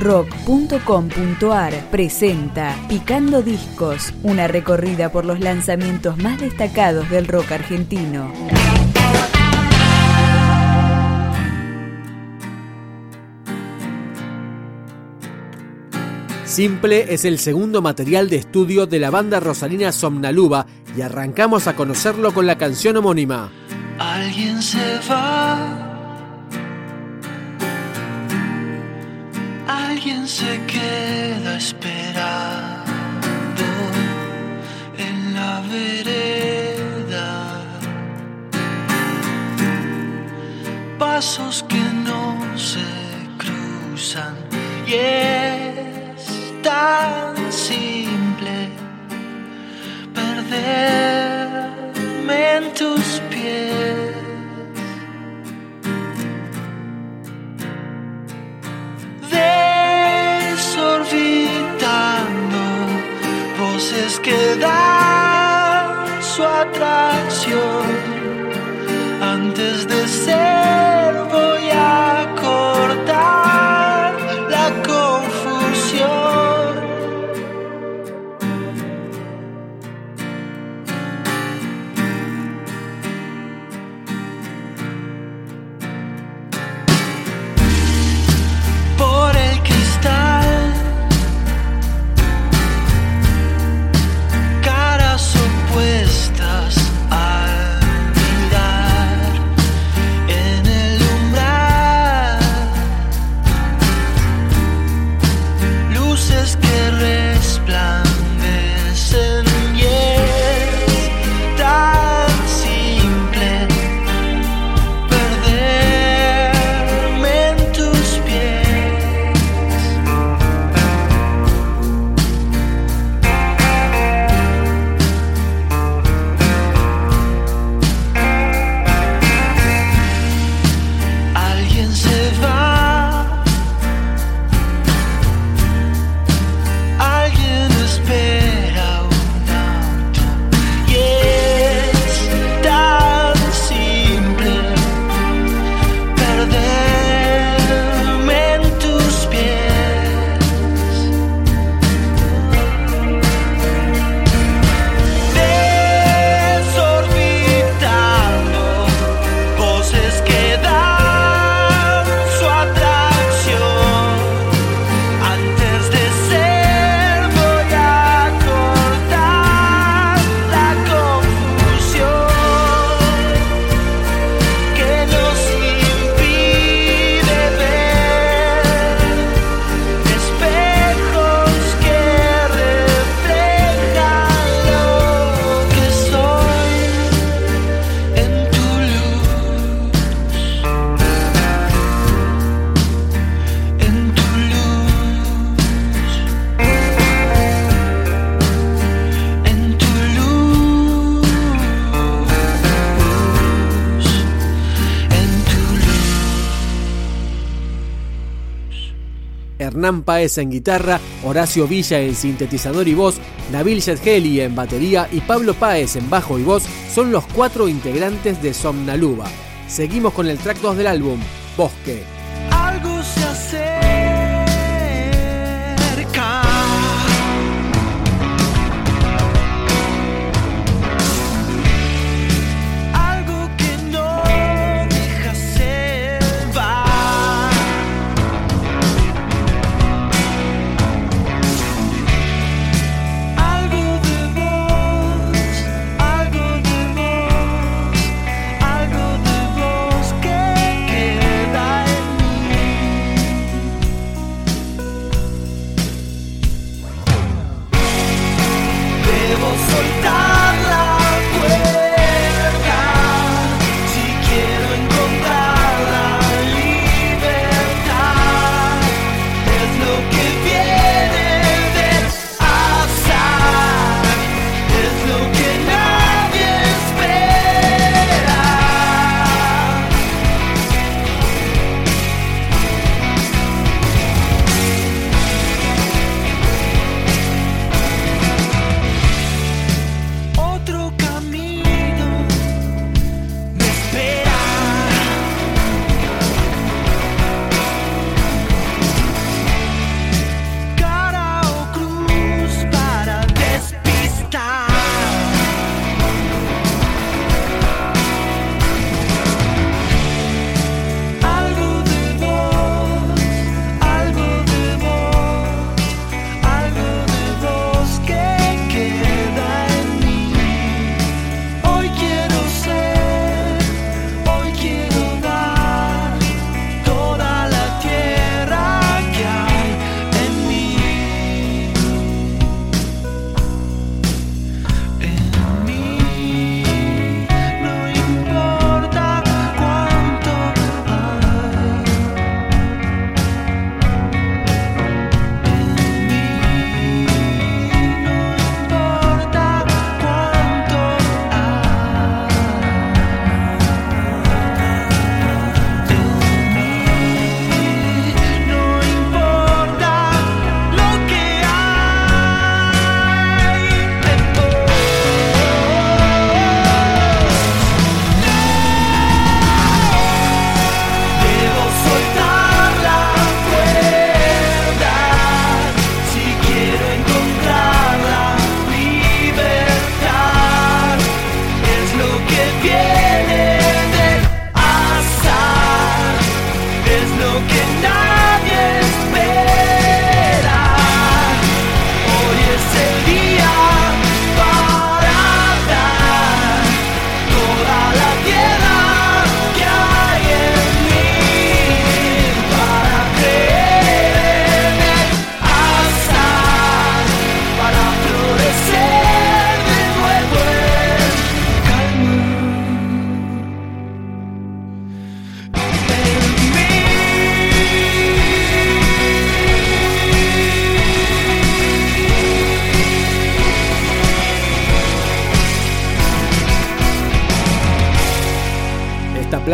rock.com.ar presenta Picando Discos, una recorrida por los lanzamientos más destacados del rock argentino. Simple es el segundo material de estudio de la banda rosalina Somnaluba y arrancamos a conocerlo con la canción homónima. Alguien se va. Se queda esperando Hernán Paez en guitarra, Horacio Villa en sintetizador y voz, Nabil Yedgeli en batería y Pablo Páez en bajo y voz son los cuatro integrantes de Somnaluba. Seguimos con el track 2 del álbum, Bosque.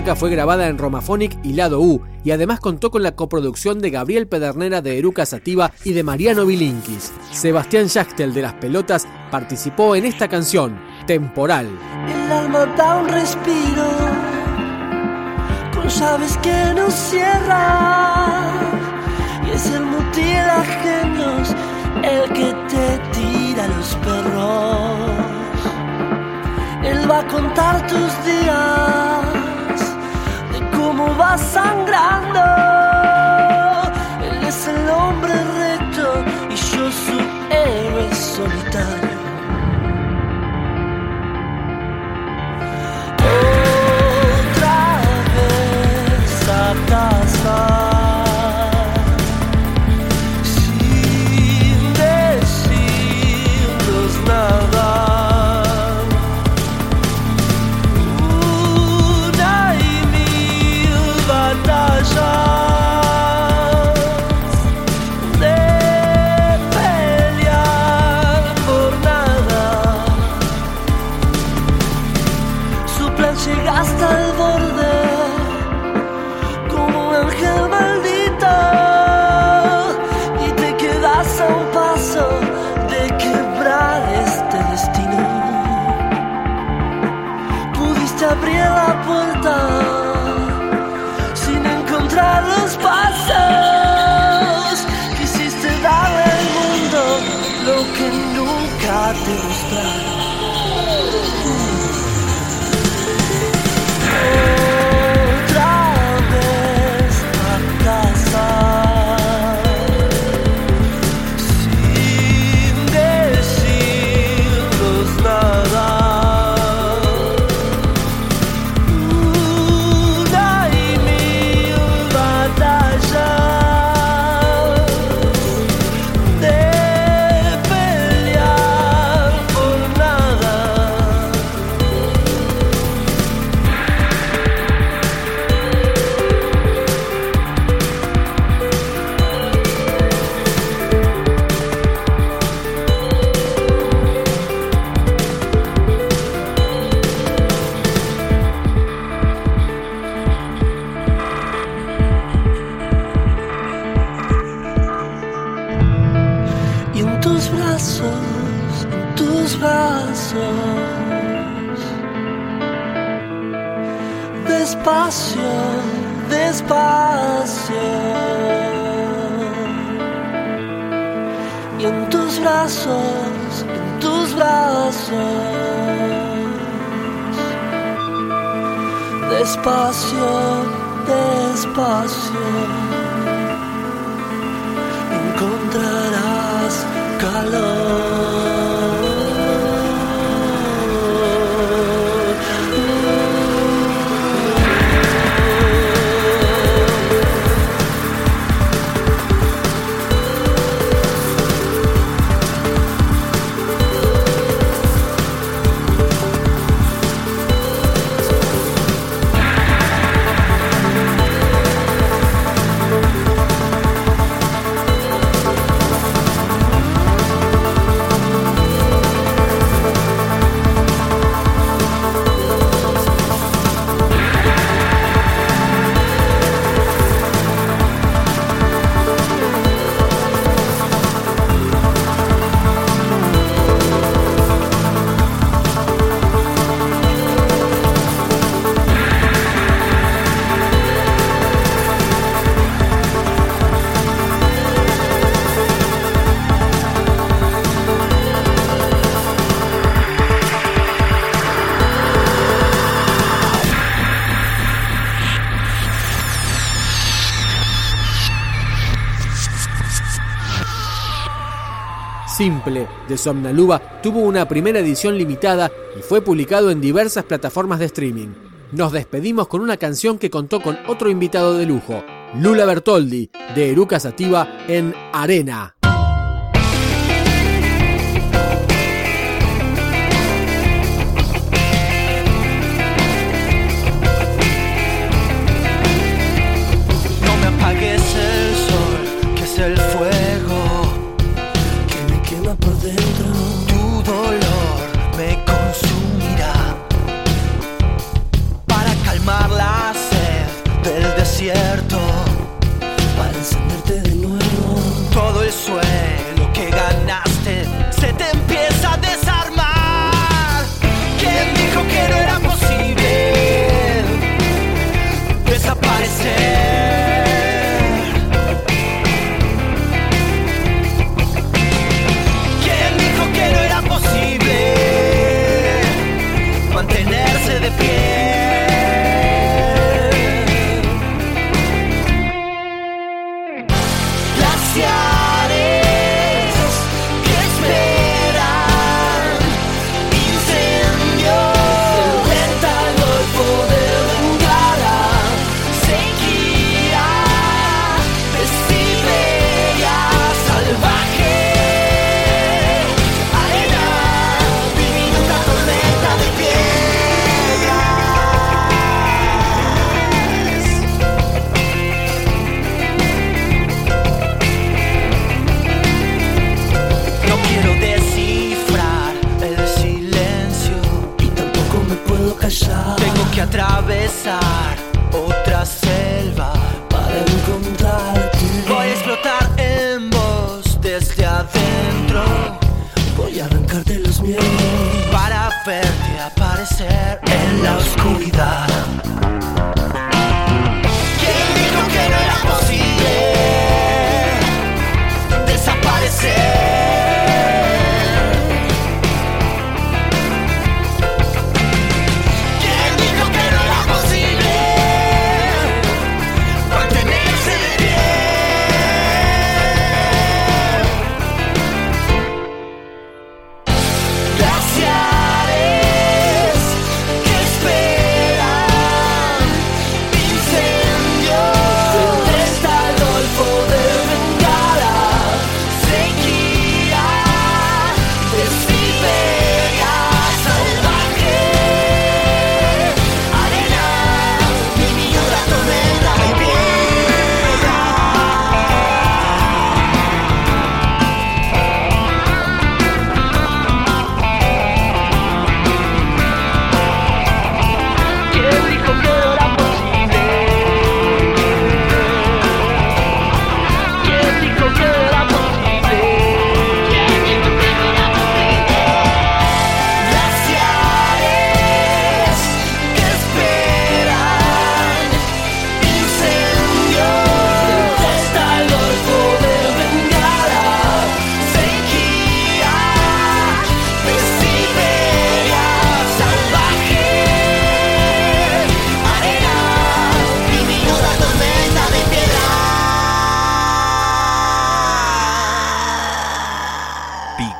Placa fue grabada en Romaphonic y Lado U y además contó con la coproducción de Gabriel Pedernera de Eruca Sativa y de Mariano Bilinkis. Sebastián Schachtel de Las Pelotas participó en esta canción, Temporal. El alma da un respiro con llaves que no cierran. Y es el mutilajenos el que te tira los perros. Él va a contar tus días de cómo despacio, despacio encontrarás calor. Simple de Somnaluba tuvo una primera edición limitada y fue publicado en diversas plataformas de streaming. Nos despedimos con una canción que contó con otro invitado de lujo, Lula Bertoldi, de Eruca Sativa en Arena. 다